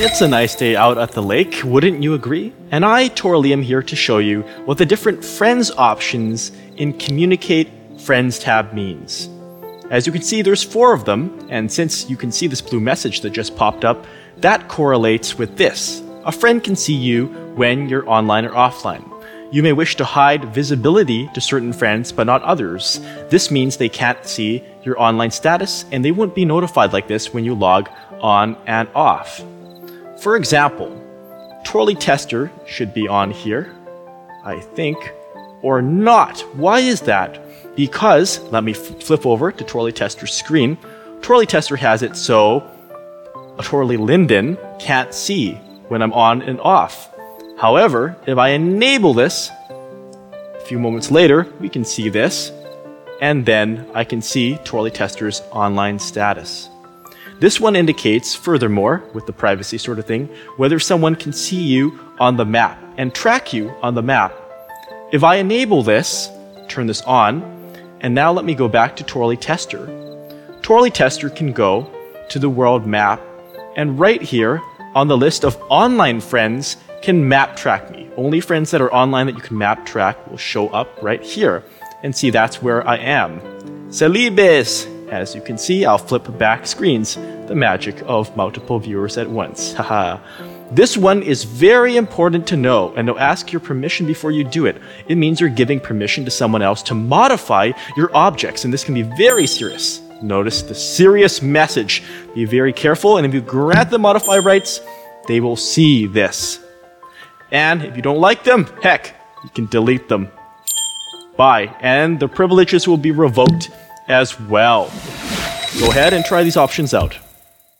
It's a nice day out at the lake, wouldn't you agree? And I, Torley, am here to show you what the different Friends options in Communicate Friends tab means. As you can see, there's four of them, and since you can see this blue message that just popped up, that correlates with this. A friend can see you when you're online or offline. You may wish to hide visibility to certain friends, but not others. This means they can't see your online status, and they won't be notified like this when you log on and off. For example, Torley Tester should be on here, I think, or not. Why is that? Because, let me flip over to Torley Tester's screen. Torley Tester has it so a Torley Linden can't see when I'm on and off. However, if I enable this, a few moments later, we can see this, and then I can see Torley Tester's online status. This one indicates, furthermore, with the privacy sort of thing, whether someone can see you on the map and track you on the map. If I enable this, turn this on, and now let me go back to Torley Tester. Torley Tester can go to the world map, and right here on the list of online friends can map track me. Only friends that are online that you can map track will show up right here. And see, that's where I am. Celebes! As you can see, I'll flip back screens. The magic of multiple viewers at once. Haha. This one is very important to know, and to ask your permission before you do it. It means you're giving permission to someone else to modify your objects, and this can be very serious. Notice the serious message. Be very careful, and if you grant the modify rights, they will see this. And if you don't like them, heck, you can delete them. Bye. And the privileges will be revoked as well. Go ahead and try these options out.